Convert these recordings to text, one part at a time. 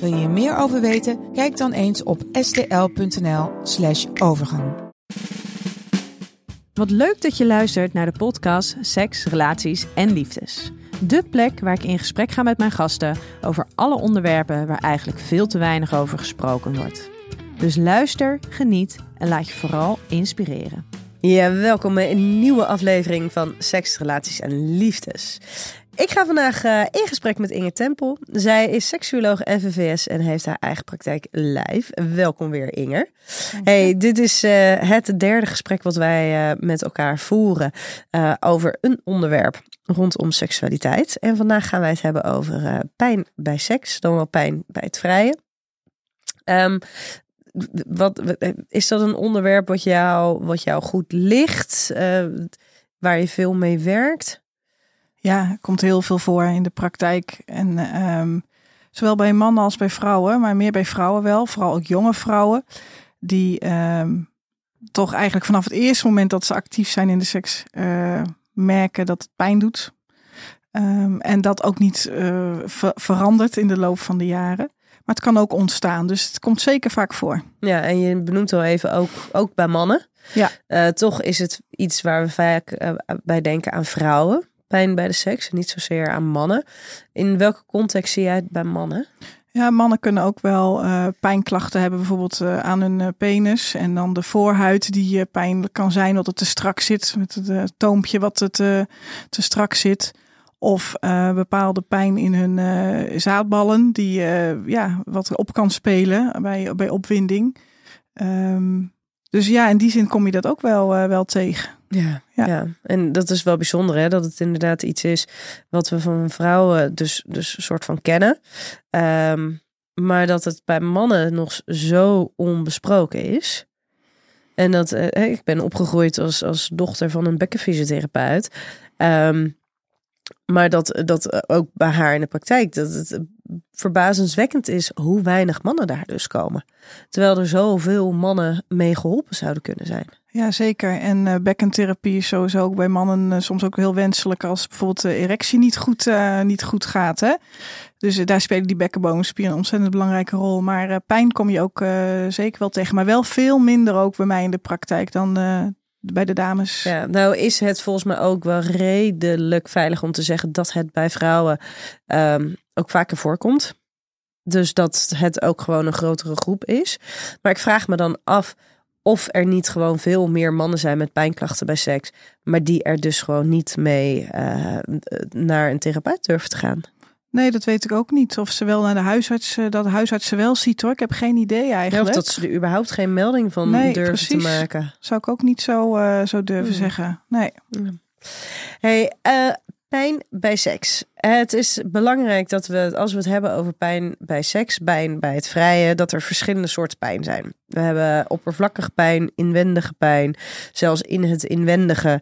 Wil je hier meer over weten? Kijk dan eens op stl.nl/slash overgang. Wat leuk dat je luistert naar de podcast Seks, Relaties en Liefdes. De plek waar ik in gesprek ga met mijn gasten over alle onderwerpen waar eigenlijk veel te weinig over gesproken wordt. Dus luister, geniet en laat je vooral inspireren. Ja, welkom bij een nieuwe aflevering van Seks, Relaties en Liefdes. Ik ga vandaag uh, in gesprek met Inge Tempel. Zij is seksuoloog en VVS en heeft haar eigen praktijk live. Welkom weer, Inge. Hey, dit is uh, het derde gesprek wat wij uh, met elkaar voeren over een onderwerp rondom seksualiteit. En vandaag gaan wij het hebben over pijn bij seks, dan wel pijn bij het vrije. Um, wat, is dat een onderwerp wat jou, wat jou goed ligt, waar je veel mee werkt? Ja, komt heel veel voor in de praktijk. En um, zowel bij mannen als bij vrouwen, maar meer bij vrouwen wel. Vooral ook jonge vrouwen. Die um, toch eigenlijk vanaf het eerste moment dat ze actief zijn in de seks uh, merken dat het pijn doet. Um, en dat ook niet uh, ver verandert in de loop van de jaren. Maar het kan ook ontstaan. Dus het komt zeker vaak voor. Ja, en je benoemt al even ook, ook bij mannen. Ja. Uh, toch is het iets waar we vaak bij denken aan vrouwen pijn bij de seks, niet zozeer aan mannen. In welke context zie jij het bij mannen? Ja, mannen kunnen ook wel uh, pijnklachten hebben, bijvoorbeeld uh, aan hun uh, penis. En dan de voorhuid die pijnlijk kan zijn, omdat het te strak zit. Met het toompje wat het te strak zit. Of bepaalde pijn in hun zaadballen, die ja, wat op kan spelen bij, bij opwinding. Um, dus ja, in die zin kom je dat ook wel, wel tegen. Ja, ja, en dat is wel bijzonder hè, dat het inderdaad iets is wat we van vrouwen dus, dus een soort van kennen. Um, maar dat het bij mannen nog zo onbesproken is. En dat uh, ik ben opgegroeid als, als dochter van een bekkenfysiotherapeut. Um, maar dat, dat ook bij haar in de praktijk, dat het verbazenswekkend is hoe weinig mannen daar dus komen. Terwijl er zoveel mannen mee geholpen zouden kunnen zijn. Ja, zeker. En uh, bekkentherapie is sowieso ook bij mannen uh, soms ook heel wenselijk als bijvoorbeeld de erectie niet goed, uh, niet goed gaat. Hè? Dus daar spelen die bekkenbodemspieren een ontzettend belangrijke rol. Maar pijn kom je ook zeker wel tegen. Maar wel veel minder ook bij mij in de praktijk dan bij de dames. Ja, nou is het volgens mij ook wel redelijk veilig om te zeggen dat het bij vrouwen um, ook vaker voorkomt. Dus dat het ook gewoon een grotere groep is. Maar ik vraag me dan af of er niet gewoon veel meer mannen zijn met pijnklachten bij seks, maar die er dus gewoon niet mee uh, naar een therapeut durven te gaan. Nee, dat weet ik ook niet. Of ze wel naar de huisarts, eh, dat de huisarts ze wel ziet hoor. Ik heb geen idee eigenlijk. of dat ze er überhaupt geen melding van nee, durven precies. te maken. Zou ik ook niet zo, uh, zo durven hmm. zeggen. Nee. Hey, uh, pijn bij seks. Het is belangrijk dat we, als we het hebben over pijn bij seks, pijn bij het vrije, dat er verschillende soorten pijn zijn. We hebben oppervlakkige pijn, inwendige pijn. Zelfs in het inwendige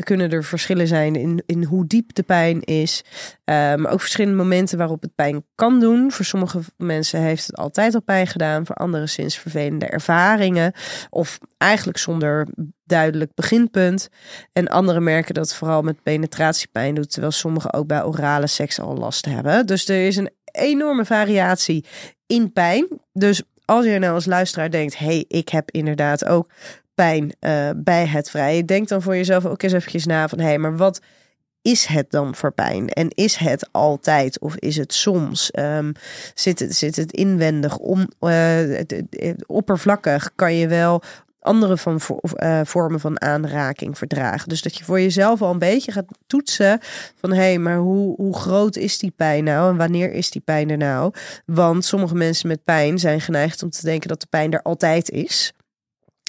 kunnen er verschillen zijn in, in hoe diep de pijn is. Maar um, ook verschillende momenten waarop het pijn kan doen. Voor sommige mensen heeft het altijd al pijn gedaan. Voor anderen sinds vervelende ervaringen. Of eigenlijk zonder duidelijk beginpunt. En anderen merken dat het vooral met penetratiepijn doet. Terwijl sommigen ook bij orale seks al last hebben. Dus er is een enorme variatie in pijn. Dus als je nou als luisteraar denkt: hey, ik heb inderdaad ook pijn uh, bij het vrije. Denk dan voor jezelf ook eens eventjes na van hé, hey, maar wat is het dan voor pijn? En is het altijd of is het soms? Um, zit, het, zit het inwendig? Om, uh, oppervlakkig kan je wel andere van, uh, vormen van aanraking verdragen. Dus dat je voor jezelf al een beetje gaat toetsen van hé, hey, maar hoe, hoe groot is die pijn nou en wanneer is die pijn er nou? Want sommige mensen met pijn zijn geneigd om te denken dat de pijn er altijd is.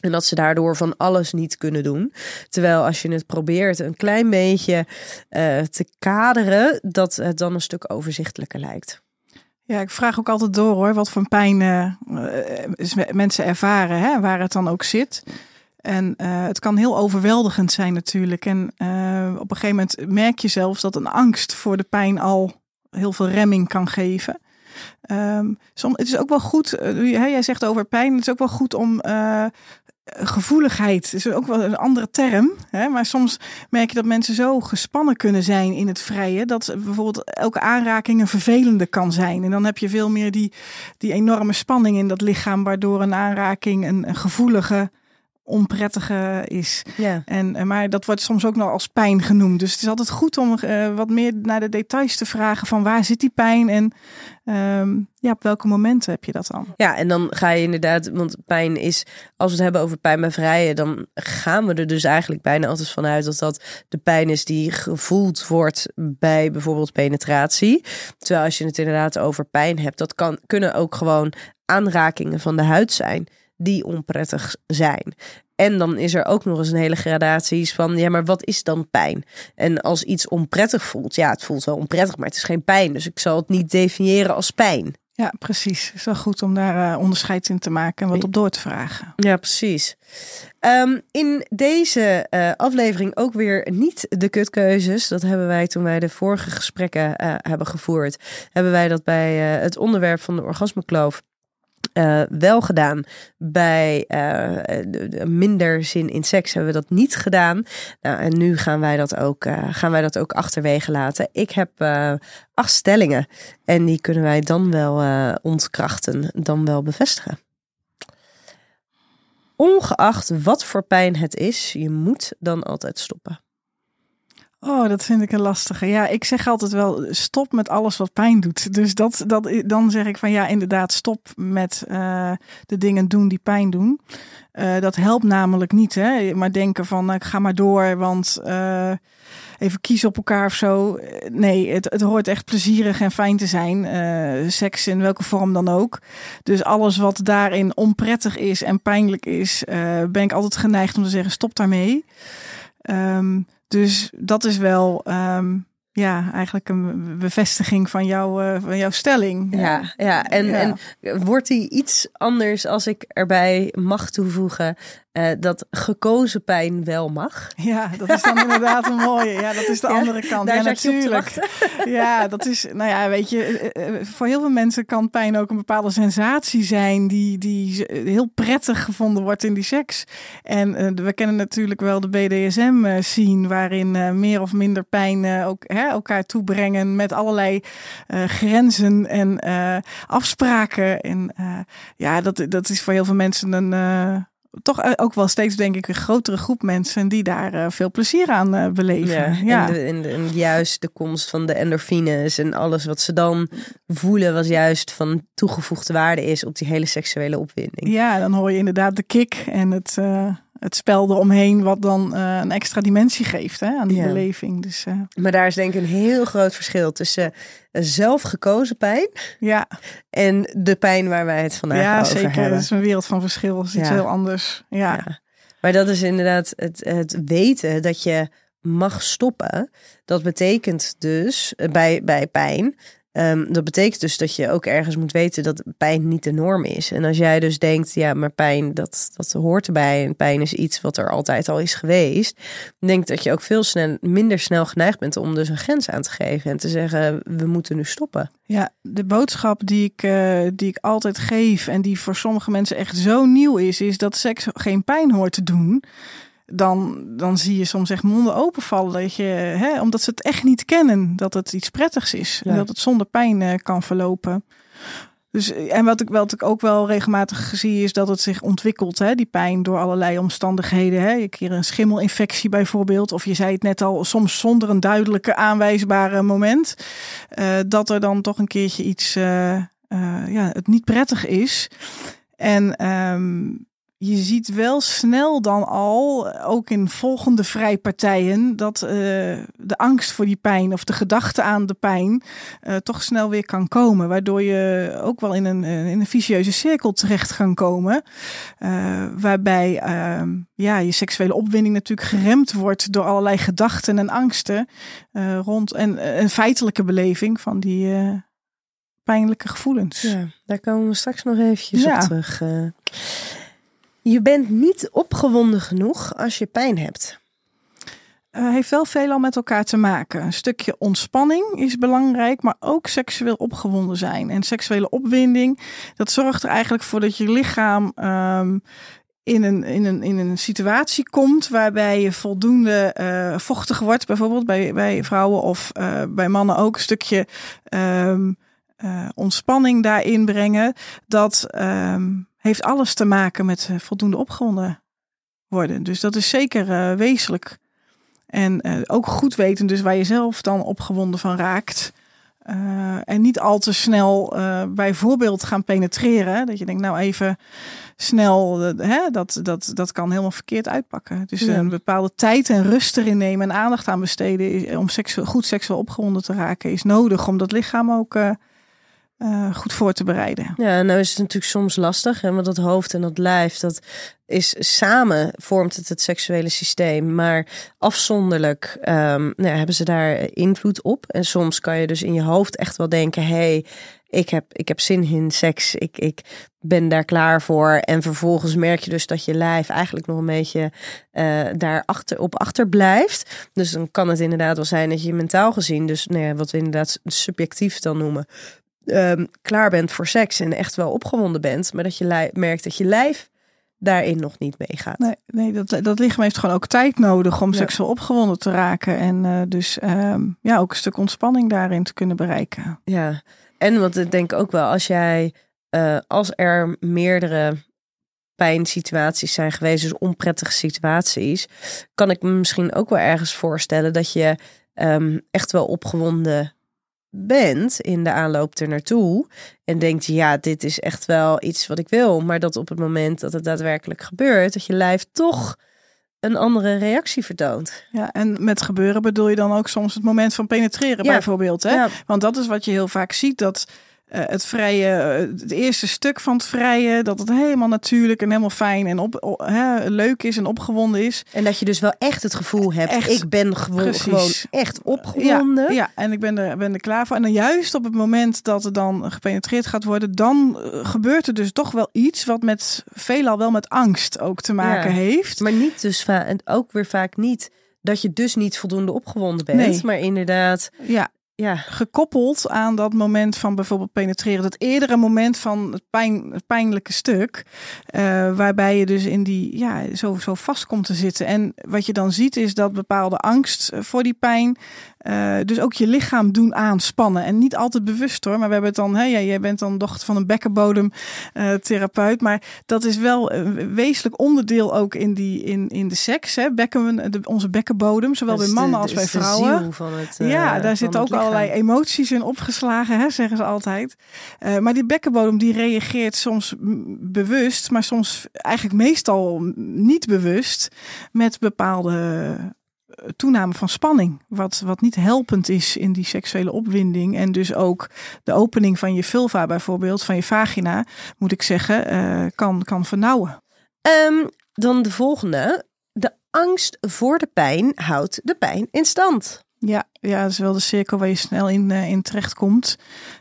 En dat ze daardoor van alles niet kunnen doen. Terwijl als je het probeert een klein beetje uh, te kaderen, dat het dan een stuk overzichtelijker lijkt. Ja, ik vraag ook altijd door hoor, wat voor pijn uh, mensen ervaren, hè, waar het dan ook zit. En het kan heel overweldigend zijn natuurlijk. En op een gegeven moment merk je zelfs dat een angst voor de pijn al heel veel remming kan geven. Um, het is ook wel goed, uh, jij zegt over pijn, het is ook wel goed om gevoeligheid is ook wel een andere term. Hè? Maar soms merk je dat mensen zo gespannen kunnen zijn in het vrije. Dat bijvoorbeeld elke aanraking een vervelende kan zijn. En dan heb je veel meer die, die enorme spanning in dat lichaam. Waardoor een aanraking een, een gevoelige onprettige is. Ja. En, eh, maar dat wordt soms ook nog als pijn genoemd. Dus het is altijd goed om uh, wat meer naar de details te vragen van waar zit die pijn en um, ja, op welke momenten heb je dat dan? Ja, en dan ga je inderdaad, want pijn is, als we het hebben over pijn bij vrije, dan gaan we er dus eigenlijk bijna altijd vanuit dat dat de pijn is die gevoeld wordt bij bijvoorbeeld penetratie. Terwijl als je het inderdaad over pijn hebt, dat kan, kunnen ook gewoon aanrakingen van de huid zijn die onprettig zijn. En dan is er ook nog eens een hele gradaties van, ja, maar wat is dan pijn? En als iets onprettig voelt, ja, het voelt wel onprettig, maar het is geen pijn. Dus ik zal het niet definiëren als pijn. Ja, precies. Het is wel goed om daar uh, onderscheid in te maken en wat op door te vragen. Ja, precies. Um, in deze uh, aflevering ook weer niet de kutkeuzes. Dat hebben wij toen wij de vorige gesprekken uh, hebben gevoerd. Hebben wij dat bij het onderwerp van de orgasmekloof uh, wel gedaan. Bij uh, minder zin in seks hebben we dat niet gedaan. Nou, en nu gaan wij dat ook, uh, gaan wij dat ook achterwege laten. Ik heb acht stellingen. En die kunnen wij dan wel ontkrachten, dan wel bevestigen. Ongeacht wat voor pijn het is, je moet dan altijd stoppen. Oh, dat vind ik een lastige. Ja, ik zeg altijd wel stop met alles wat pijn doet. Dus dat, dat, dan zeg ik van ja, inderdaad, stop met uh, de dingen doen die pijn doen. Uh, dat helpt namelijk niet, hè? Maar denken van nou, ik ga maar door, want uh, even kiezen op elkaar of zo. Nee, het, het hoort echt plezierig en fijn te zijn. seks in welke vorm dan ook. Dus alles wat daarin onprettig is en pijnlijk is, ben ik altijd geneigd om te zeggen stop daarmee. Um, dus dat is wel um, ja, eigenlijk een bevestiging van, jou, uh, van jouw stelling. Ja, ja. En, ja. en wordt die iets anders als ik erbij mag toevoegen uh, dat gekozen pijn wel mag. Ja, dat is dan inderdaad een mooie. Ja, dat is de ja, andere kant. ja, natuurlijk. Ja, dat is, nou ja, weet je, uh, voor heel veel mensen kan pijn ook een bepaalde sensatie zijn die, die heel prettig gevonden wordt in die seks. En uh, we kennen natuurlijk wel de BDSM-scene, waarin meer of minder pijn ook hè, elkaar toebrengen met allerlei grenzen en afspraken. En ja, dat, dat is voor heel veel mensen een toch ook wel steeds, denk ik, een grotere groep mensen die daar uh, veel plezier aan uh, beleven. Ja, ja. En, de, en, de, en, juist de komst van de endorfines en alles wat ze dan voelen, was juist van toegevoegde waarde is op die hele seksuele opwinding. Ja, dan hoor je inderdaad de kick en het. Uh, het spel eromheen, wat dan uh, een extra dimensie geeft hè, aan die ja. beleving. Dus, uh... Maar daar is denk ik een heel groot verschil tussen uh, zelf gekozen pijn ja. en de pijn waar wij het vandaag ja, over zeker. hebben. Ja, zeker. Dat is een wereld van verschil. Dat is iets heel anders. Ja. ja. Maar dat is inderdaad het, het weten dat je mag stoppen. Dat betekent dus bij, bij pijn Um, dat betekent dus dat je ook ergens moet weten dat pijn niet de norm is. En als jij dus denkt, ja, maar pijn, dat, dat hoort erbij. En pijn is iets wat er altijd al is geweest. Denk dat je ook veel snel, minder snel geneigd bent om dus een grens aan te geven. En te zeggen, we moeten nu stoppen. Ja, de boodschap die ik, uh, die ik altijd geef en die voor sommige mensen echt zo nieuw is, is dat seks geen pijn hoort te doen dan, dan zie je soms echt monden openvallen. Dat je, hè, omdat ze het echt niet kennen, dat het iets prettigs is. Ja. En dat het zonder pijn uh, kan verlopen. Dus, en wat ik, wat ik ook wel regelmatig zie, is dat het zich ontwikkelt, hè, die pijn, door allerlei omstandigheden. Hè. Je keer een schimmelinfectie bijvoorbeeld, of je zei het net al, soms zonder een duidelijke aanwijsbare moment. Uh, dat er dan toch een keertje iets, uh, ja, het niet prettig is. En um, je ziet wel snel dan al, ook in volgende vrijpartijen, dat uh, de angst voor die pijn of de gedachte aan de pijn uh, toch snel weer kan komen. Waardoor je ook wel in een, in een vicieuze cirkel terecht kan komen. Uh, waarbij ja, je seksuele opwinding natuurlijk geremd wordt door allerlei gedachten en angsten rond en een feitelijke beleving van die pijnlijke gevoelens. Ja, daar komen we straks nog eventjes Ja. op terug. Je bent niet opgewonden genoeg als je pijn hebt. Eh, heeft wel veelal met elkaar te maken. Een stukje ontspanning is belangrijk, maar ook seksueel opgewonden zijn. En seksuele opwinding, dat zorgt er eigenlijk voor dat je lichaam ehm, in, een, in, een, in een situatie komt waarbij je voldoende eh, vochtig wordt, bijvoorbeeld bij, bij vrouwen of eh, bij mannen ook een stukje ehm, eh, ontspanning daarin brengen. Dat ehm, heeft alles te maken met eh, voldoende opgewonden worden. Dus dat is zeker eh, wezenlijk. En eh, ook goed weten dus waar je zelf dan opgewonden van raakt. En niet al te snel bijvoorbeeld gaan penetreren. Dat je denkt, nou even snel, hè, dat, dat, dat kan helemaal verkeerd uitpakken. Dus Ja. een bepaalde tijd en rust erin nemen en aandacht aan besteden is- om seksueel, goed seksueel opgewonden te raken is nodig om dat lichaam ook eh, goed voor te bereiden. Ja, nou is het natuurlijk soms lastig. Hè, want dat hoofd en dat lijf, dat is samen vormt het het seksuele systeem. Maar afzonderlijk ehm, nou hebben ze daar invloed op. En soms kan je dus in je hoofd echt wel denken... hey, ik heb, ik heb zin in seks, ik, ik ben daar klaar voor. En vervolgens merk je dus dat je lijf eigenlijk nog een beetje eh daar achter, op achter blijft. Dus dan kan het inderdaad wel zijn dat je mentaal gezien... dus nou wat we inderdaad subjectief dan noemen ehm, klaar bent voor seks en echt wel opgewonden bent, maar dat je merkt dat je lijf daarin nog niet meegaat. Nee, nee dat, dat lichaam heeft gewoon ook tijd nodig om Ja. seksueel opgewonden te raken. En eh, dus ehm, ja, ook een stuk ontspanning daarin te kunnen bereiken. Ja, en wat ik denk ook wel, als jij, eh, als er meerdere pijnsituaties zijn geweest, dus onprettige situaties, kan ik me misschien ook wel ergens voorstellen dat je ehm, echt wel opgewonden bent in de aanloop er naartoe en denkt, ja, dit is echt wel iets wat ik wil, maar dat op het moment dat het daadwerkelijk gebeurt, dat je lijf toch een andere reactie vertoont. Ja, en met gebeuren bedoel je dan ook soms het moment van penetreren Ja. bijvoorbeeld. Hè? Ja. Want dat is wat je heel vaak ziet, dat eh, het vrije, eh, het eerste stuk van het vrije, dat het helemaal natuurlijk en helemaal fijn en op, hè, leuk is en opgewonden is. En dat je dus wel echt het gevoel hebt, Echt. ik ben gewo- gewoon echt opgewonden. Ja, ja, en ik ben er, ben er klaar voor. En dan juist op het moment dat er dan gepenetreerd gaat worden, dan eh, gebeurt er dus toch wel iets wat met veelal wel met angst ook te maken Ja. heeft. Maar niet dus en ook weer vaak niet dat je dus niet voldoende opgewonden bent. Nee. Maar inderdaad, Ja, ja, gekoppeld aan dat moment van bijvoorbeeld penetreren. Dat eerdere moment van het, pijn, het pijnlijke stuk. eh, waarbij je dus in die, ja, zo, zo vast komt te zitten. En wat je dan ziet is dat bepaalde angst eh, voor die pijn. eh, dus ook je lichaam doen aanspannen. En niet altijd bewust hoor. Maar we hebben het dan, hè, jij bent dan dochter van een bekkenbodemtherapeut. maar dat is wel een wezenlijk onderdeel ook in, die, in, in de seks. Hè? Bekken, de, onze bekkenbodem, zowel bij de- mannen als bij vrouwen. het, Ja, daar het ook allerlei emoties in opgeslagen, hè, zeggen ze altijd. Eh, maar die bekkenbodem die reageert soms bewust, maar soms eigenlijk meestal niet bewust met bepaalde eh, toename van spanning. Wat, wat niet helpend is in die seksuele opwinding. En dus ook de opening van je vulva bijvoorbeeld, van je vagina, moet ik zeggen, eh, kan, kan vernauwen. Ehm, dan de volgende. De angst voor de pijn houdt de pijn in stand. Ja, ja, dat is wel de cirkel waar je snel in, eh, in terechtkomt.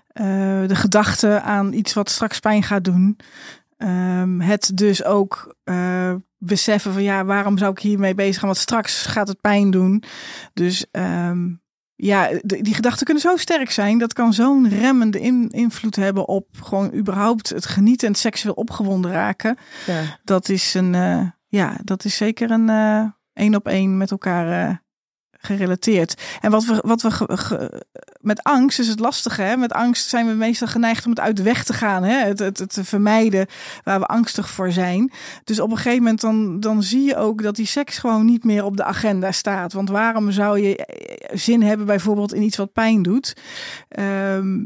Eh, de gedachte aan iets wat straks pijn gaat doen. Ehm, het dus ook eh, beseffen van ja, waarom zou ik hiermee bezig gaan? Want straks gaat het pijn doen. Dus ehm, ja, de- die gedachten kunnen zo sterk zijn. Dat kan zo'n remmende in- invloed hebben op gewoon überhaupt het genieten en het seksueel opgewonden raken. Ja. Dat is een, ja, dat is zeker een één op één met elkaar gerelateerd. En wat we, wat we met angst is het lastige. Hè? Met angst zijn we meestal geneigd om het uit de weg te gaan. Hè? Het, het, het te vermijden waar we angstig voor zijn. Dus op een gegeven moment dan, dan zie je ook dat die seks gewoon niet meer op de agenda staat. Want waarom zou je eh, zin hebben bijvoorbeeld in iets wat pijn doet? Ehm,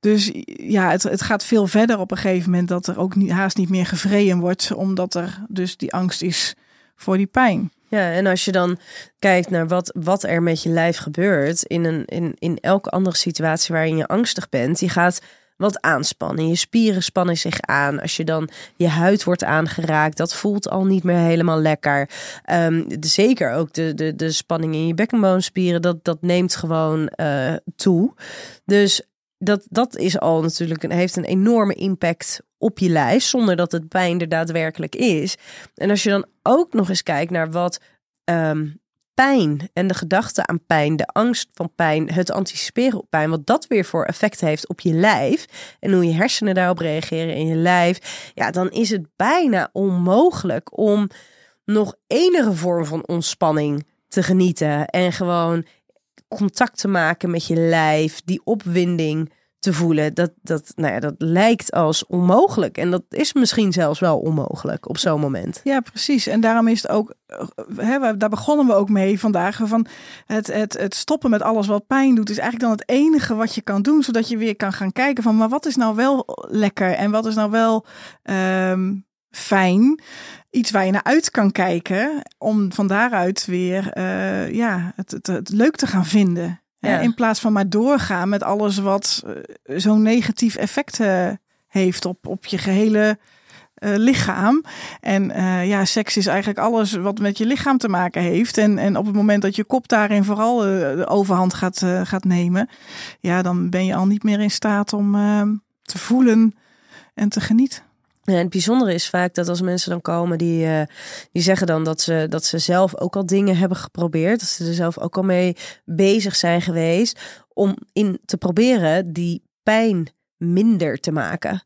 dus ja, het, het gaat veel verder op een gegeven moment dat er ook niet, haast niet meer gevreden wordt. Omdat er dus die angst is voor die pijn. Ja, en als je dan kijkt naar wat, wat er met je lijf gebeurt in, een, in, in elke andere situatie waarin je angstig bent, je gaat wat aanspannen. Je spieren spannen zich aan. Als je dan je huid wordt aangeraakt, dat voelt al niet meer helemaal lekker. Ehm, de- zeker ook de, de, de spanning in je bekkenboonspieren, dat, dat neemt gewoon eh, toe. Dus dat, dat is al natuurlijk een, heeft een enorme impact op je lijf, zonder dat het pijn er daadwerkelijk is. En als je dan ook nog eens kijkt naar wat ehm, pijn en de gedachte aan pijn, de angst van pijn, het anticiperen op pijn, wat dat weer voor effect heeft op je lijf en hoe je hersenen daarop reageren in je lijf, ja, dan is het bijna onmogelijk om nog enige vorm van ontspanning te genieten en gewoon contact te maken met je lijf, die opwinding te voelen. Dat, dat, nou ja, dat lijkt als onmogelijk. En dat is misschien zelfs wel onmogelijk op zo'n moment. Ja, precies. En daarom is het ook, hè, daar begonnen we ook mee vandaag. Van het, het, het stoppen met alles wat pijn doet, is eigenlijk dan het enige wat je kan doen. Zodat je weer kan gaan kijken van, maar wat is nou wel lekker? En wat is nou wel ehm, fijn? Iets waar je naar uit kan kijken. Om van daaruit weer uh, ja, het, het, het leuk te gaan vinden. Ja. In plaats van maar doorgaan met alles wat uh, zo'n negatief effect uh, heeft op, op je gehele uh, lichaam. En ja, seks is eigenlijk alles wat met je lichaam te maken heeft. En, en op het moment dat je kop daarin vooral de overhand gaat, gaat nemen, ja, dan ben je al niet meer in staat om te voelen en te genieten. En het bijzondere is vaak dat als mensen dan komen, die, uh, die zeggen dan dat ze, dat ze zelf ook al dingen hebben geprobeerd. Dat ze er zelf ook al mee bezig zijn geweest. Om in te proberen die pijn minder te maken.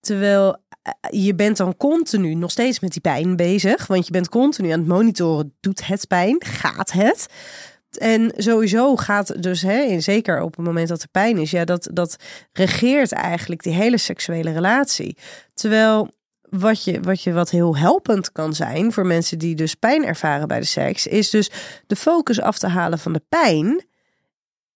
Terwijl eh, je bent dan continu nog steeds met die pijn bezig. Want je bent continu aan het monitoren. Doet het pijn? Gaat het? En sowieso gaat dus, hè, zeker op het moment dat er pijn is, ja, dat, dat regeert eigenlijk die hele seksuele relatie. Terwijl wat, je, wat, je, wat heel helpend kan zijn voor mensen die dus pijn ervaren bij de seks, is dus de focus af te halen van de pijn.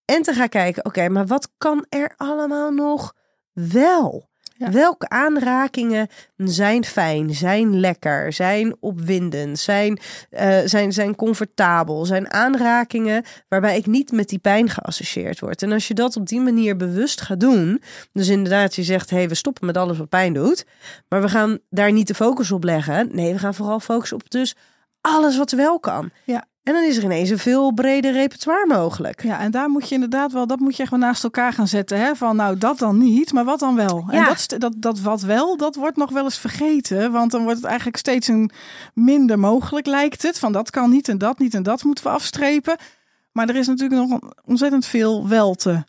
En te gaan kijken, oké, maar wat kan er allemaal nog wel? Welke aanrakingen zijn fijn, zijn lekker, zijn opwindend, zijn, uh, zijn, zijn comfortabel, zijn aanrakingen waarbij ik niet met die pijn geassocieerd word. En als je dat op die manier bewust gaat doen, dus inderdaad je zegt, hé, hey, we stoppen met alles wat pijn doet, maar we gaan daar niet de focus op leggen. Nee, we gaan vooral focussen op dus alles wat wel kan. Ja. En dan is er ineens een veel breder repertoire mogelijk. Ja, en daar moet je inderdaad wel, dat moet je gewoon naast elkaar gaan zetten. Hè? Van nou, dat dan niet, maar wat dan wel? Ja. En dat, dat, dat wat wel, dat wordt nog wel eens vergeten. Want dan wordt het eigenlijk steeds een minder mogelijk, lijkt het. Van dat kan niet en dat niet en dat moeten we afstrepen. Maar er is natuurlijk nog ontzettend veel wel te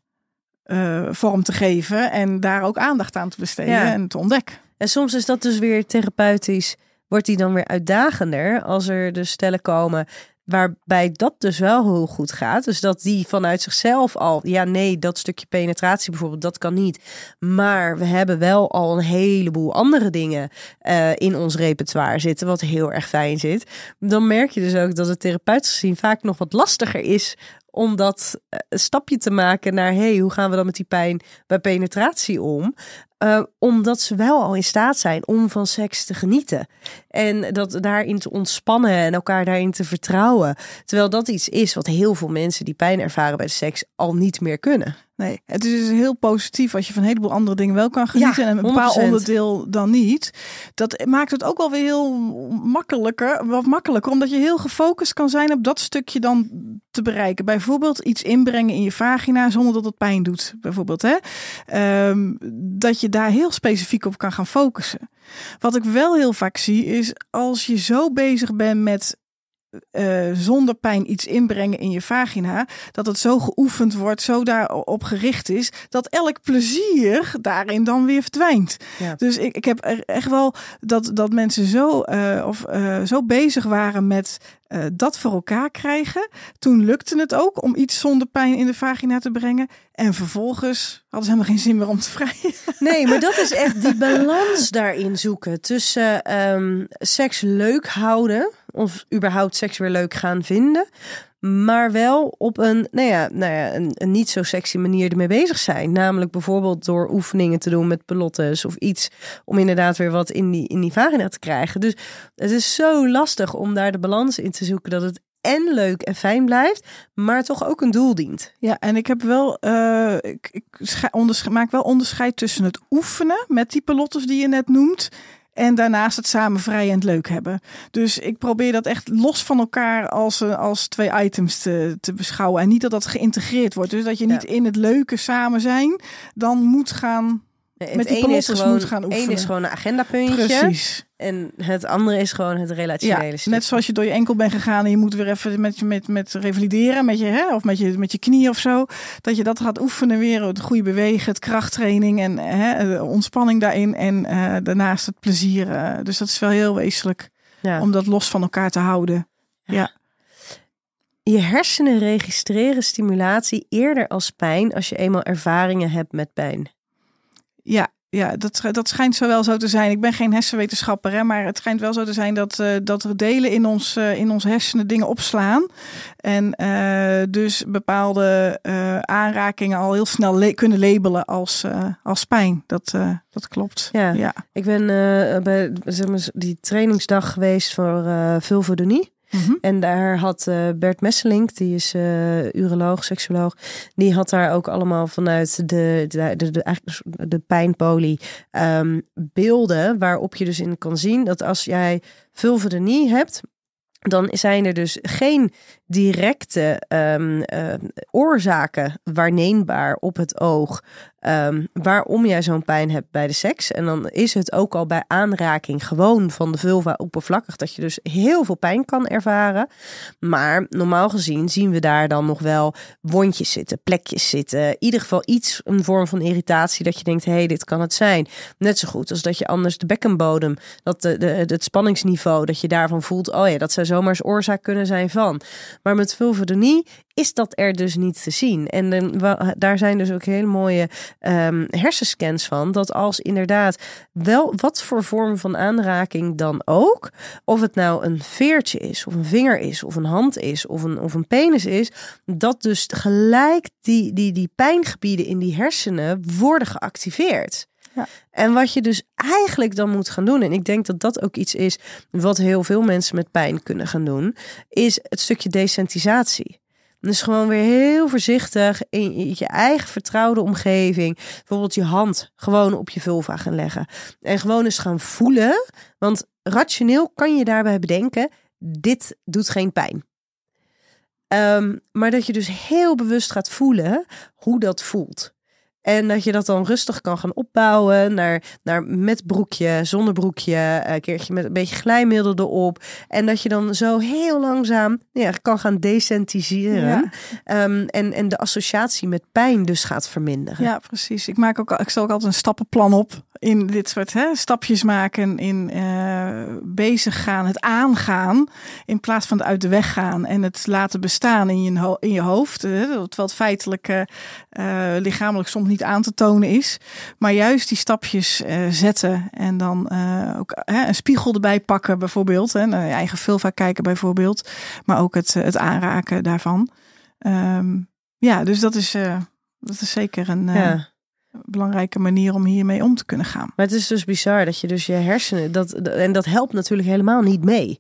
uh, vorm te geven. En daar ook aandacht aan te besteden ja. en te ontdekken. En soms is dat dus weer therapeutisch wordt die dan weer uitdagender als er dus stellen komen Waarbij dat dus wel heel goed gaat. Dus dat die vanuit zichzelf al, ja, nee, dat stukje penetratie bijvoorbeeld, dat kan niet. Maar we hebben wel al een heleboel andere dingen uh, in ons repertoire zitten, wat heel erg fijn zit. Dan merk je dus ook dat het therapeutisch gezien vaak nog wat lastiger is om dat uh, stapje te maken naar, hey, hoe gaan we dan met die pijn bij penetratie om? Uh, omdat ze wel al in staat zijn om van seks te genieten. En dat daarin te ontspannen en elkaar daarin te vertrouwen. Terwijl dat iets is wat heel veel mensen die pijn ervaren bij seks al niet meer kunnen. Nee, het is dus heel positief als je van een heleboel andere dingen wel kan genieten ja, en een bepaald onderdeel dan niet. Dat maakt het ook wel weer heel makkelijker, wat makkelijker, omdat je heel gefocust kan zijn op dat stukje dan te bereiken. Bijvoorbeeld iets inbrengen in je vagina zonder dat het pijn doet, bijvoorbeeld. Hè? Um, dat je daar heel specifiek op kan gaan focussen. Wat ik wel heel vaak zie is als je zo bezig bent met uh, zonder pijn iets inbrengen in je vagina, dat het zo geoefend wordt, zo daarop gericht is, dat elk plezier daarin dan weer verdwijnt. Ja. Dus ik, ik heb echt wel dat, dat mensen zo, uh, of, uh, zo bezig waren met dat voor elkaar krijgen. Toen lukte het ook om iets zonder pijn in de vagina te brengen. En vervolgens hadden ze helemaal geen zin meer om te vrijen. Nee, maar dat is echt die balans daarin zoeken tussen um, seks leuk houden of überhaupt seks weer leuk gaan vinden. Maar wel op een, nou ja, nou ja, een, een, niet zo sexy manier ermee bezig zijn. Namelijk bijvoorbeeld door oefeningen te doen met pelottes of iets. Om inderdaad weer wat in die, in die vagina te krijgen. Dus het is zo lastig om daar de balans in te zoeken. Dat het en leuk en fijn blijft, maar toch ook een doel dient. Ja, en ik heb wel, uh, ik, ik maak wel onderscheid tussen het oefenen met die pelottes die je net noemt En daarnaast het samen vrij en het leuk hebben. Dus ik probeer dat echt los van elkaar als, eh, als twee items te, te beschouwen. En niet dat dat geïntegreerd wordt. Dus dat je niet Ja. in het leuke samen zijn dan moet gaan. Nee, Met die ene is gewoon, moet gaan is gewoon een agendapuntje. Precies. En het andere is gewoon het Ja, relationele stuk. net zoals je door je enkel bent gegaan en je moet weer even met, met, met revalideren, met je, hè, of met je, met je knie of zo. Dat je dat gaat oefenen weer, het goede bewegen, het krachttraining en hè, ontspanning daarin. En eh, daarnaast het plezier. eh, dus dat is wel heel wezenlijk Ja. om dat los van elkaar te houden. Je hersenen registreren stimulatie eerder als pijn als je eenmaal ervaringen hebt met pijn. Ja, ja dat, dat schijnt zo wel zo te zijn. Ik ben geen hersenwetenschapper, hè, maar het schijnt wel zo te zijn dat, eh, dat er delen in ons, eh, in ons hersenen dingen opslaan. En eh, dus bepaalde aanrakingen al heel snel kunnen labelen als, als pijn. Dat, dat klopt. Ja. ja. Ik ben bij zeg maar, die trainingsdag geweest voor eh Mhm. En daar had eh, Bert Messelink, die is eh, uroloog, seksoloog, die had daar ook allemaal vanuit de, de, de, de, de pijnpolie ehm, beelden waarop je dus in kan zien dat als jij vulvodynie hebt, dan zijn er dus geen directe ehm, eh, oorzaken waarneembaar op het oog ehm, waarom jij zo'n pijn hebt bij de seks. En dan is het ook al bij aanraking gewoon van de vulva oppervlakkig dat je dus heel veel pijn kan ervaren. Maar normaal gezien zien we daar dan nog wel wondjes zitten, plekjes zitten. In ieder geval iets, een vorm van irritatie dat je denkt, hé, hey, dit kan het zijn. Net zo goed als dat je anders de bekkenbodem, dat de, de, het spanningsniveau, dat je daarvan voelt, oh ja, dat zou zomaar eens oorzaak kunnen zijn van. Maar met vulvodynie is dat er dus niet te zien. En dan, wa- daar zijn dus ook hele mooie ehm, hersenscans van. Dat als inderdaad wel wat voor vorm van aanraking dan ook. Of het nou een veertje is, of een vinger is, of een hand is, of een, of een penis is. Dat dus gelijk die, die, die pijngebieden in die hersenen worden geactiveerd. En wat je dus eigenlijk dan moet gaan doen, en ik denk dat dat ook iets is wat heel veel mensen met pijn kunnen gaan doen, is het stukje desensitisatie. Dus gewoon weer heel voorzichtig in je eigen vertrouwde omgeving. Bijvoorbeeld je hand gewoon op je vulva gaan leggen. En gewoon eens gaan voelen. Want rationeel kan je daarbij bedenken, dit doet geen pijn. Ehm, maar dat je dus heel bewust gaat voelen hoe dat voelt. En dat je dat dan rustig kan gaan opbouwen naar, naar met broekje, zonder broekje, een keertje met een beetje glijmiddel erop. En dat je dan zo heel langzaam ja, kan gaan desentiseren. Ja. Ehm, en, en de associatie met pijn dus gaat verminderen. Ja, precies. Ik maak ook, ik stel ook altijd een stappenplan op in dit soort hè, stapjes maken, in eh, bezig gaan, het aangaan, in plaats van het uit de weg gaan en het laten bestaan in je, in je hoofd. Hè, terwijl het feitelijk eh, eh, lichamelijk soms niet aan te tonen is, maar juist die stapjes zetten en dan ook hè, een spiegel erbij pakken bijvoorbeeld, hè, naar je eigen vulva kijken bijvoorbeeld, maar ook het, het aanraken daarvan. Ehm, ja, dus dat is, dat is zeker een. Belangrijke manier om hiermee om te kunnen gaan. Maar het is dus bizar dat je dus je hersenen, dat, en dat helpt natuurlijk helemaal niet mee.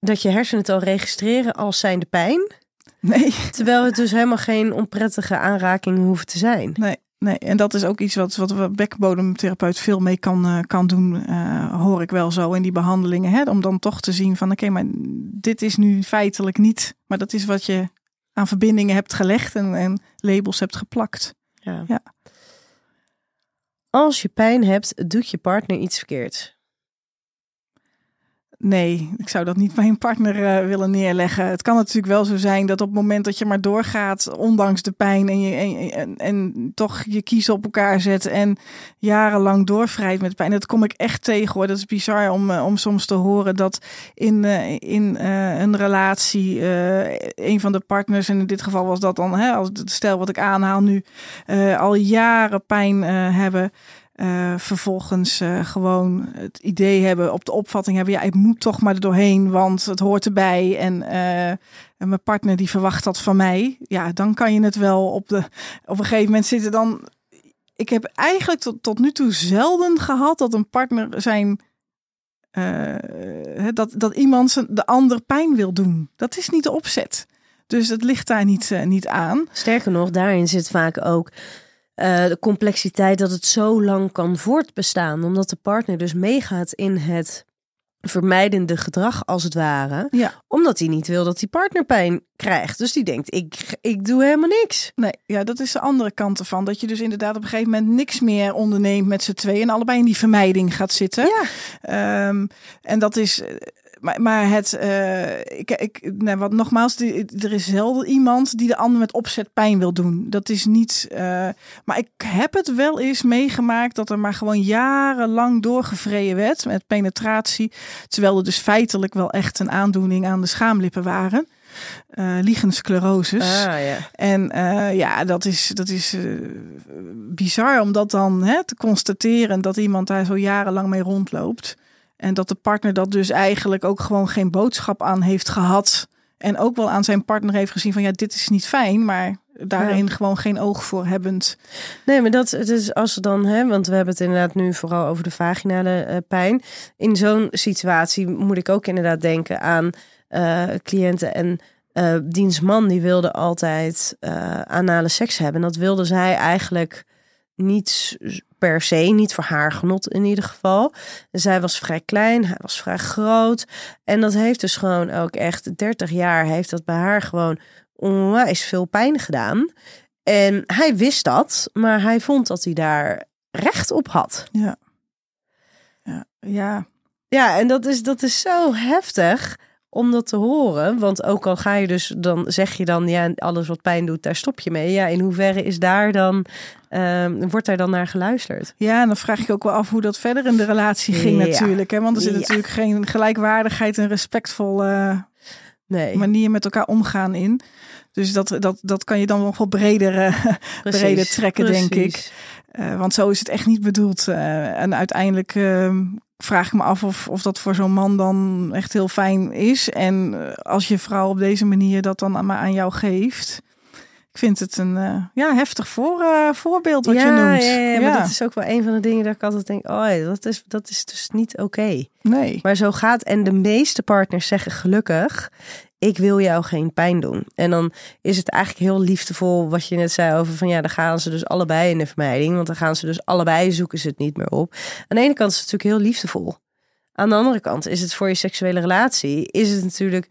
Dat je hersenen het al registreren als zijnde pijn, Nee, terwijl het dus helemaal geen onprettige aanraking hoeft te zijn. nee, nee. En dat is ook iets wat, wat we bekkenbodemtherapeut veel mee kan, eh, kan doen, eh, hoor ik wel zo in die behandelingen. Hè? Om dan toch te zien van oké, maar dit is nu feitelijk niet, maar dat is wat je aan verbindingen hebt gelegd en, en labels hebt geplakt. Ja. Ja. Als je pijn hebt, doet je partner iets verkeerd. Nee, ik zou dat niet bij een partner eh, willen neerleggen. Het kan natuurlijk wel zo zijn dat op het moment dat je maar doorgaat, ondanks de pijn, en, je, en, en, en toch je kiezen op elkaar zet en jarenlang doorvrijt met pijn. Dat kom ik echt tegen hoor. Dat is bizar om, eh, om soms te horen dat in, eh, in een relatie een van de partners, en in dit geval was dat dan, hè, als het stel wat ik aanhaal nu, al jaren pijn hebben. Eh, vervolgens eh, gewoon het idee hebben, op de opvatting hebben, ja, ik moet toch maar er doorheen, want het hoort erbij. En, eh, en mijn partner die verwacht dat van mij. Ja, dan kan je het wel op de. Op een gegeven moment zitten dan. Ik heb eigenlijk tot, tot nu toe zelden gehad dat een partner zijn. dat, dat iemand de ander pijn wil doen. Dat is niet de opzet. Dus het ligt daar niet, niet aan. Sterker nog, daarin zit vaak ook eh, de complexiteit dat het zo lang kan voortbestaan. Omdat de partner dus meegaat in het vermijdende gedrag als het ware. Ja. Omdat hij niet wil dat die partner pijn krijgt. Dus die denkt, ik, ik doe helemaal niks. Nee, ja, dat is de andere kant ervan. Dat je dus inderdaad op een gegeven moment niks meer onderneemt met z'n tweeën. En allebei in die vermijding gaat zitten. Ja. Ehm, en dat is. Maar, maar het, eh, ik, ik, wat nogmaals, die- er is zelden iemand die de ander met opzet pijn wil doen. Dat is niet. eh, maar ik heb het wel eens meegemaakt dat er maar gewoon jarenlang doorgevreden werd met penetratie. Terwijl er dus feitelijk wel echt een aandoening aan de schaamlippen waren. Eh lichensclerosis. Ah, ja. En ja, dat is, dat is bizar om dat dan hè, te constateren dat iemand daar zo jarenlang mee rondloopt. En dat de partner dat dus eigenlijk ook gewoon geen boodschap aan heeft gehad. En ook wel aan zijn partner heeft gezien van ja, dit is niet fijn, maar daarin gewoon geen oog voor hebbend. Nee, maar dat het is als we dan, hè, want we hebben het inderdaad nu vooral over de vaginale eh, pijn. In zo'n situatie moet ik ook inderdaad denken aan eh, cliënten en eh diens man die wilde altijd eh, anale seks hebben. Dat wilde zij eigenlijk niet per se, niet voor haar genot in ieder geval. Zij was vrij klein, hij was vrij groot. En dat heeft dus gewoon ook echt 30 jaar heeft dat bij haar gewoon onwijs veel pijn gedaan. En hij wist dat, maar hij vond dat hij daar recht op had. Ja. Ja, ja. Ja, en dat is, dat is zo heftig om dat te horen. Want ook al ga je dus, dan zeg je dan, ja, alles wat pijn doet, daar stop je mee. Ja, in hoeverre is daar dan, ehm, wordt daar dan naar geluisterd? ja, en dan vraag ik ook wel af hoe dat verder in de relatie ging Ja. natuurlijk. Hè? Want er zit Ja. natuurlijk geen gelijkwaardigheid en respectvol eh, Nee, manier met elkaar omgaan in. Dus dat, dat, dat kan je dan nog wel breder, eh, precies. breder trekken, denk ik. Eh, want zo is het echt niet bedoeld. Eh, en uiteindelijk ehm, vraag ik me af of, of dat voor zo'n man dan echt heel fijn is. En eh, als je vrouw op deze manier dat dan maar aan jou geeft. Ik vind het een eh, ja, heftig voor, eh, voorbeeld wat ja, je noemt. Ja, ja, maar dat is ook wel een van de dingen dat ik altijd denk, oh, dat is, dat is dus niet oké. Nee. Maar zo gaat, en de meeste partners zeggen gelukkig, ik wil jou geen pijn doen. En dan is het eigenlijk heel liefdevol wat je net zei over van ja, dan gaan ze dus allebei in de vermijding, want dan gaan ze dus allebei zoeken ze het niet meer op. Aan de ene kant is het natuurlijk heel liefdevol. Aan de andere kant is het voor je seksuele relatie, is het natuurlijk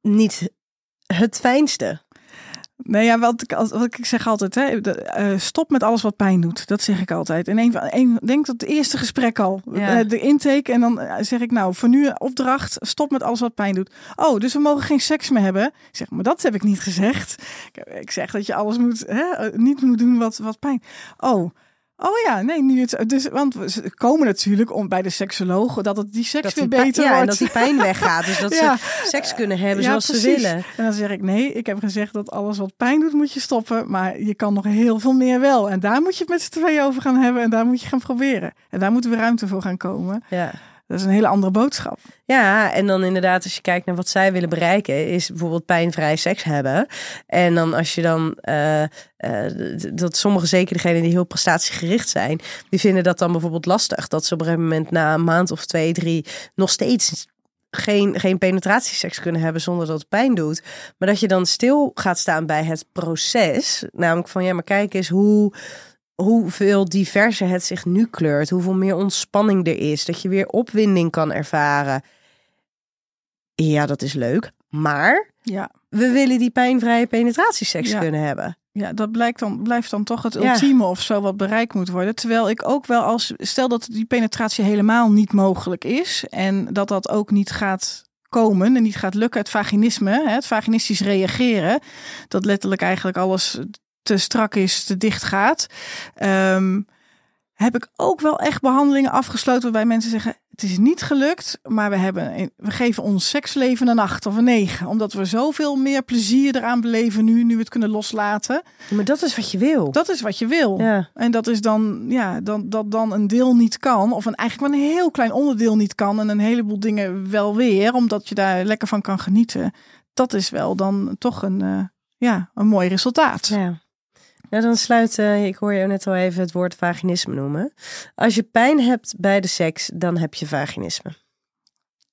niet het fijnste. Nee, ja, wat ik, wat ik zeg altijd, hè, de, eh, stop met alles wat pijn doet. Dat zeg ik altijd. En een, een, denk dat het eerste gesprek al, Ja. eh, de intake. En dan eh, zeg ik nou, voor nu opdracht, stop met alles wat pijn doet. Oh, dus we mogen geen seks meer hebben. Ik zeg, maar dat heb ik niet gezegd. Ik, ik zeg dat je alles moet, hè, niet moet doen wat, wat pijn. Oh. Oh ja, nee, nu het, dus, want we komen natuurlijk om bij de seksoloog dat het die seks Dat weer die beter ja, en wordt. dat die pijn weggaat. Dus dat Ja. ze seks kunnen hebben Ja, zoals ze willen. En dan zeg ik nee, ik heb gezegd dat alles wat pijn doet moet je stoppen, maar je kan nog heel veel meer wel. En daar moet je het met z'n tweeën over gaan hebben en daar moet je gaan proberen. En daar moeten we ruimte voor gaan komen. Ja. Dat is een hele andere boodschap. Ja, en dan inderdaad, als je kijkt naar wat zij willen bereiken, is bijvoorbeeld pijnvrij seks hebben. En dan als je dan, d- dat sommige, zeker degenen die heel prestatiegericht zijn, die vinden dat dan bijvoorbeeld lastig. Dat ze op een gegeven moment na een maand of twee, drie nog steeds geen, geen penetratieseks kunnen hebben zonder dat het pijn doet. Maar dat je dan stil gaat staan bij het proces. Namelijk van, ja, maar kijk eens hoe hoeveel diverser het zich nu kleurt, hoeveel meer ontspanning er is, dat je weer opwinding kan ervaren. Ja, dat is leuk, maar Ja, we willen die pijnvrije penetratieseks Ja. kunnen hebben. ja dat blijkt dan, blijft dan toch het Ja. ultieme of zo wat bereikt moet worden. Terwijl ik ook wel als, stel dat die penetratie helemaal niet mogelijk is en dat dat ook niet gaat komen en niet gaat lukken, het vaginisme, het vaginistisch reageren, dat letterlijk eigenlijk alles te strak is, te dicht gaat. Ehm, heb ik ook wel echt behandelingen afgesloten waarbij mensen zeggen: het is niet gelukt, maar we, hebben, we geven ons seksleven een acht of een negen, omdat we zoveel meer plezier eraan beleven nu, nu we het kunnen loslaten. Maar dat is wat je wil. Dat is wat je wil. Ja. En dat is dan, ja, dan, dat dan een deel niet kan, of een, eigenlijk maar een heel klein onderdeel niet kan, en een heleboel dingen wel weer, omdat je daar lekker van kan genieten. Dat is wel dan toch een, eh, ja, een mooi resultaat. Ja. Nou, dan sluit, eh, ik hoor je net al even het woord vaginisme noemen. Als je pijn hebt bij de seks, dan heb je vaginisme.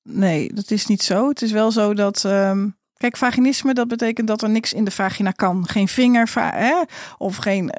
Nee, dat is niet zo. Het is wel zo dat. ehm, kijk, vaginisme, dat betekent dat er niks in de vagina kan. Geen vinger, hè? of geen.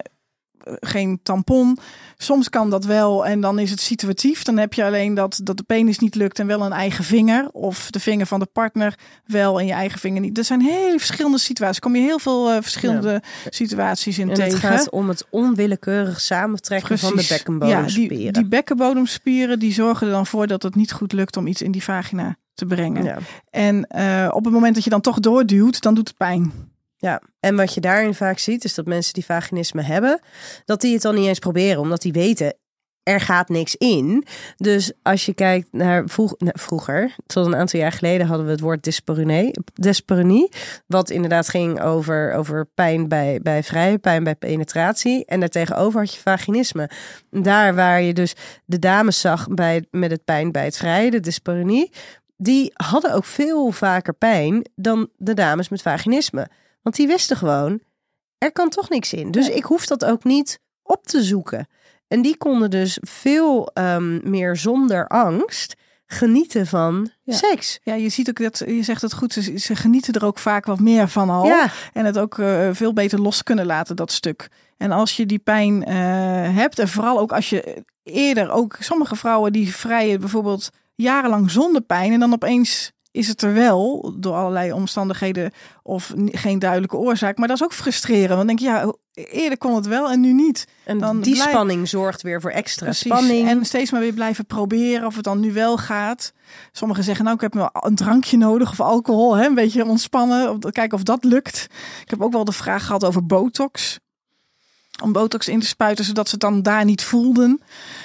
Eh, geen tampon. Soms kan dat wel en dan is het situatief. Dan heb je alleen dat, dat de penis niet lukt en wel een eigen vinger. Of de vinger van de partner wel en je eigen vinger niet. Er zijn hele verschillende situaties. Kom je heel veel uh, verschillende situaties in En tegen. het gaat om het onwillekeurig samentrekken van de bekkenbodemspieren. Ja, die, die bekkenbodemspieren die zorgen er dan voor dat het niet goed lukt om iets in die vagina te brengen. Ja. En eh, op het moment dat je dan toch doorduwt, dan doet het pijn. Ja, en wat je daarin vaak ziet, is dat mensen die vaginisme hebben, dat die het dan niet eens proberen, omdat die weten, er gaat niks in. Dus als je kijkt naar vroeg, vroeger, tot een aantal jaar geleden hadden we het woord dyspareunie, wat inderdaad ging over, over pijn bij, bij vrije, pijn bij penetratie. En daartegenover had je vaginisme. Daar waar je dus de dames zag bij, met het pijn bij het vrije, de dyspareunie, die hadden ook veel vaker pijn dan de dames met vaginisme. Want die wisten gewoon, er kan toch niks in. Dus ik hoef dat ook niet op te zoeken. En die konden dus veel ehm, meer zonder angst genieten van Ja. seks. Ja, je ziet ook dat, je zegt het goed, ze, ze genieten er ook vaak wat meer van al. Ja, En het ook eh, veel beter los kunnen laten, dat stuk. En als je die pijn eh, hebt, en vooral ook als je eerder, ook sommige vrouwen die vrijen bijvoorbeeld jarenlang zonder pijn. En dan opeens is het er wel, door allerlei omstandigheden of geen duidelijke oorzaak. Maar dat is ook frustrerend. Want dan denk je, ja, eerder kon het wel en nu niet. en Dan die blijf- spanning zorgt weer voor extra Precies. spanning. En steeds maar weer blijven proberen of het dan nu wel gaat. Sommigen zeggen, nou, ik heb wel een drankje nodig of alcohol. Hè? Een beetje ontspannen. Kijken of dat lukt. Ik heb ook wel de vraag gehad over botox. Om botox in te spuiten, zodat ze het dan daar niet voelden.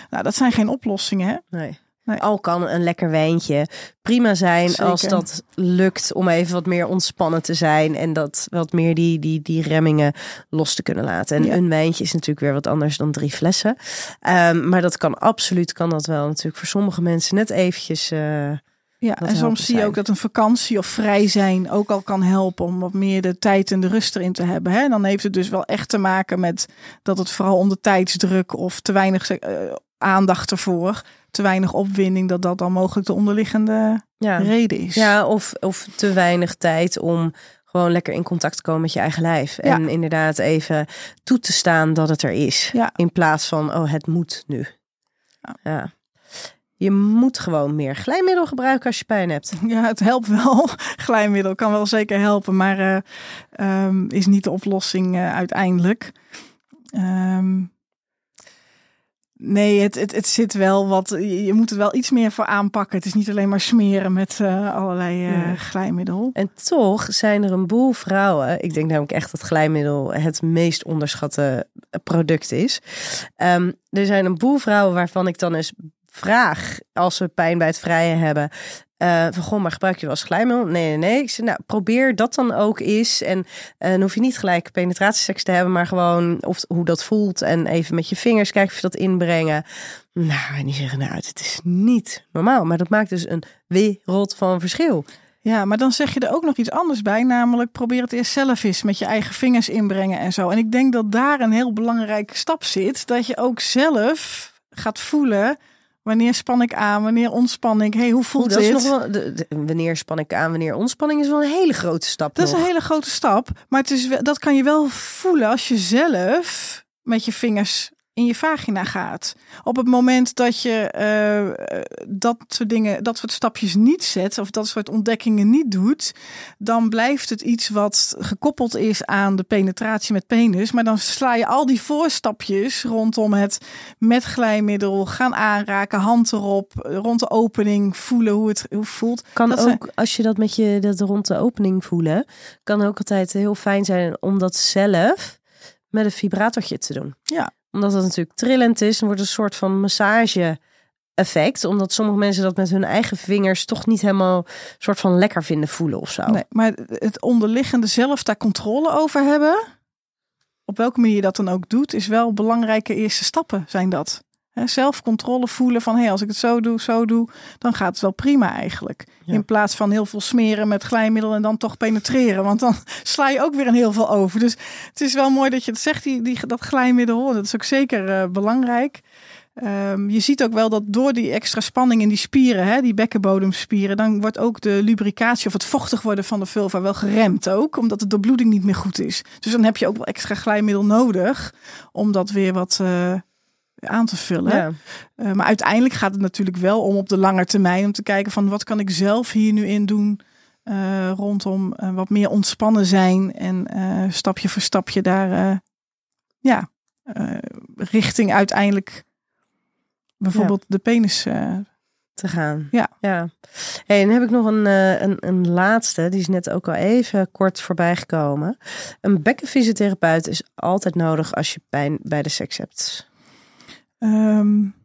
Nou, dat zijn geen oplossingen. Hè? Nee. Nee. Al kan een lekker wijntje prima zijn Zeker. als dat lukt om even wat meer ontspannen te zijn en dat wat meer die, die, die remmingen los te kunnen laten. En Ja. een wijntje is natuurlijk weer wat anders dan drie flessen. Ehm, maar dat kan absoluut, kan dat wel natuurlijk voor sommige mensen net eventjes. eh, Ja, en soms zie je ook dat een vakantie of vrij zijn ook al kan helpen om wat meer de tijd en de rust erin te hebben. Hè? Dan heeft het dus wel echt te maken met dat het vooral om de tijdsdruk of te weinig eh, aandacht ervoor, te weinig opwinding, dat dat dan mogelijk de onderliggende ja. reden is. ja, of, of te weinig tijd om gewoon lekker in contact te komen met je eigen lijf. Ja. En inderdaad even toe te staan dat het er is. Ja. In plaats van, oh, het moet nu. Ja. Ja. Je moet gewoon meer glijmiddel gebruiken als je pijn hebt. Ja, het helpt wel. Glijmiddel kan wel zeker helpen, maar eh, ehm, is niet de oplossing eh, uiteindelijk. Ehm, nee, het, het, het zit wel wat. Je moet er wel iets meer voor aanpakken. Het is niet alleen maar smeren met eh, allerlei eh, glijmiddel. En toch zijn er een boel vrouwen. Ik denk namelijk echt dat glijmiddel het meest onderschatte product is. Ehm, er zijn een boel vrouwen waarvan ik dan eens vraag als ze pijn bij het vrije hebben. Eh, van maar gebruik je wel eens glijmiddel? Nee, nee, nee. Ik nou, probeer dat dan ook eens. En eh, dan hoef je niet gelijk penetratieseks te hebben, maar gewoon of, hoe dat voelt. En even met je vingers kijken of je dat inbrengen. Nou, en die zeggen, nou, het is niet normaal. Maar dat maakt dus een wereld van verschil. Ja, maar dan zeg je er ook nog iets anders bij, namelijk probeer het eerst zelf eens met je eigen vingers inbrengen en zo. En ik denk dat daar een heel belangrijke stap zit, dat je ook zelf gaat voelen wanneer span ik aan, wanneer ontspan ik, hey, hoe voelt Oeh, dat dit? is nog wel, de, de- wanneer span ik aan, wanneer ontspanning is wel een hele grote stap. Dat is een hele grote stap, maar het is, dat kan je wel voelen als je zelf met je vingers in je vagina gaat. Op het moment dat je eh, dat soort dingen, dat soort stapjes niet zet of dat soort ontdekkingen niet doet, dan blijft het iets wat gekoppeld is aan de penetratie met penis. Maar dan sla je al die voorstapjes rondom het met glijmiddel gaan aanraken, hand erop, rond de opening voelen hoe het hoe het voelt. kan dat ook, zijn- als je dat met je dat rond de opening voelen, kan ook altijd heel fijn zijn om dat zelf met een vibratortje te doen. Ja. Omdat het natuurlijk trillend is, dan wordt een soort van massage effect. Omdat sommige mensen dat met hun eigen vingers toch niet helemaal soort van lekker vinden voelen of zo. Nee, maar het onderliggende zelf daar controle over hebben, op welke manier je dat dan ook doet, is wel belangrijke eerste stappen zijn dat. Hè, zelf controle voelen van, hey, als ik het zo doe, zo doe, dan gaat het wel prima eigenlijk. Ja. In plaats van heel veel smeren met glijmiddel en dan toch penetreren, want dan sla je ook weer een heel veel over. Dus het is wel mooi dat je het zegt, die, die, dat glijmiddel, dat is ook zeker eh, belangrijk. Ehm, je ziet ook wel dat door die extra spanning in die spieren, hè, die bekkenbodemspieren, dan wordt ook de lubricatie of het vochtig worden van de vulva wel geremd ook, omdat de doorbloeding niet meer goed is. Dus dan heb je ook wel extra glijmiddel nodig om dat weer wat uh, aan te vullen. Ja. Uh, maar uiteindelijk gaat het natuurlijk wel om op de lange termijn om te kijken van wat kan ik zelf hier nu in doen uh, rondom wat meer ontspannen zijn en stapje voor stapje daar ja, richting uiteindelijk bijvoorbeeld ja. de penis te gaan. Ja. ja. Hey, en dan heb ik nog een, een, een laatste, die is net ook al even kort voorbij gekomen. Een bekkenfysiotherapeut is altijd nodig als je pijn bij de seks hebt. Um,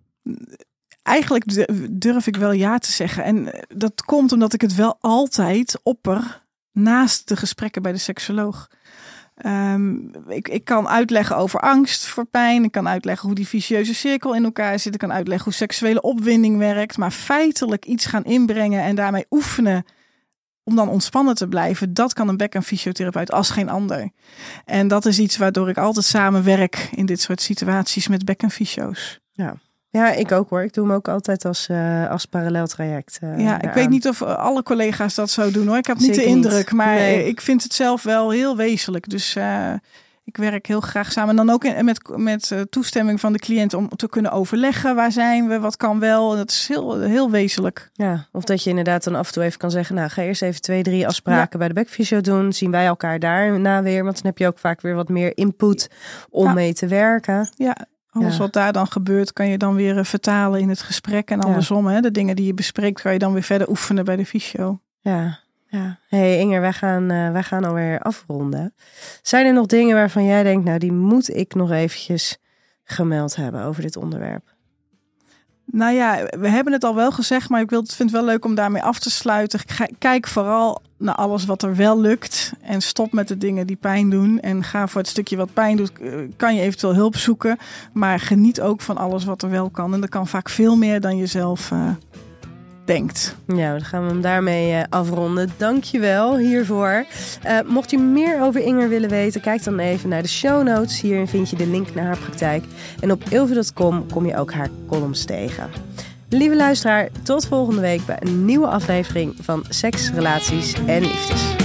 eigenlijk durf ik wel ja te zeggen. En eh, dat komt omdat ik het wel altijd opper naast de gesprekken bij de seksoloog. Um, ik, ik kan uitleggen over angst voor pijn. Ik kan uitleggen hoe die vicieuze cirkel in elkaar zit. Ik kan uitleggen hoe seksuele opwinding werkt. Maar feitelijk iets gaan inbrengen en daarmee oefenen om dan ontspannen te blijven, dat kan een bek- en fysiotherapeut als geen ander. En dat is iets waardoor ik altijd samenwerk in dit soort situaties met bek- en fysio's. Ja. Ja, ik ook hoor. Ik doe hem ook altijd als, uh, als parallel traject. Uh, ja, ik weet niet of alle collega's dat zo doen hoor. Ik heb niet de indruk, niet. maar Nee. ik vind het zelf wel heel wezenlijk. Dus uh, ik werk heel graag samen. En dan ook in, met, met uh, toestemming van de cliënt om te kunnen overleggen. Waar zijn we? Wat kan wel? Dat is heel, heel wezenlijk. Ja, of dat je inderdaad dan af en toe even kan zeggen... nou, ga eerst even twee, drie afspraken bij de bekfysio doen. Zien wij elkaar daarna weer. Want dan heb je ook vaak weer wat meer input om Ja. mee te werken. Ja, alles Ja. wat daar dan gebeurt kan je dan weer eh, vertalen in het gesprek. En andersom, hè, de dingen die je bespreekt kan je dan weer verder oefenen bij de fysio. Ja, ja. hey Inger, wij gaan, uh, gaan alweer afronden. Zijn er nog dingen waarvan jij denkt... nou, die moet ik nog eventjes gemeld hebben over dit onderwerp? Nou ja, we hebben het al wel gezegd, maar ik wil, vind het wel leuk om daarmee af te sluiten. Kijk vooral naar alles wat er wel lukt. En stop met de dingen die pijn doen. En ga voor het stukje wat pijn doet, eh, kan je eventueel hulp zoeken. Maar geniet ook van alles wat er wel kan. En dat kan vaak veel meer dan je zelf uh, denkt. Ja, dan gaan we hem daarmee uh, afronden. Dankjewel hiervoor. Uh, mocht je meer over Inger willen weten, kijk dan even naar de show notes. Hierin vind je de link naar haar praktijk. En op ilve.com kom je ook haar columns tegen. Lieve luisteraar, tot volgende week bij een nieuwe aflevering van Seks, Relaties en Liefdes.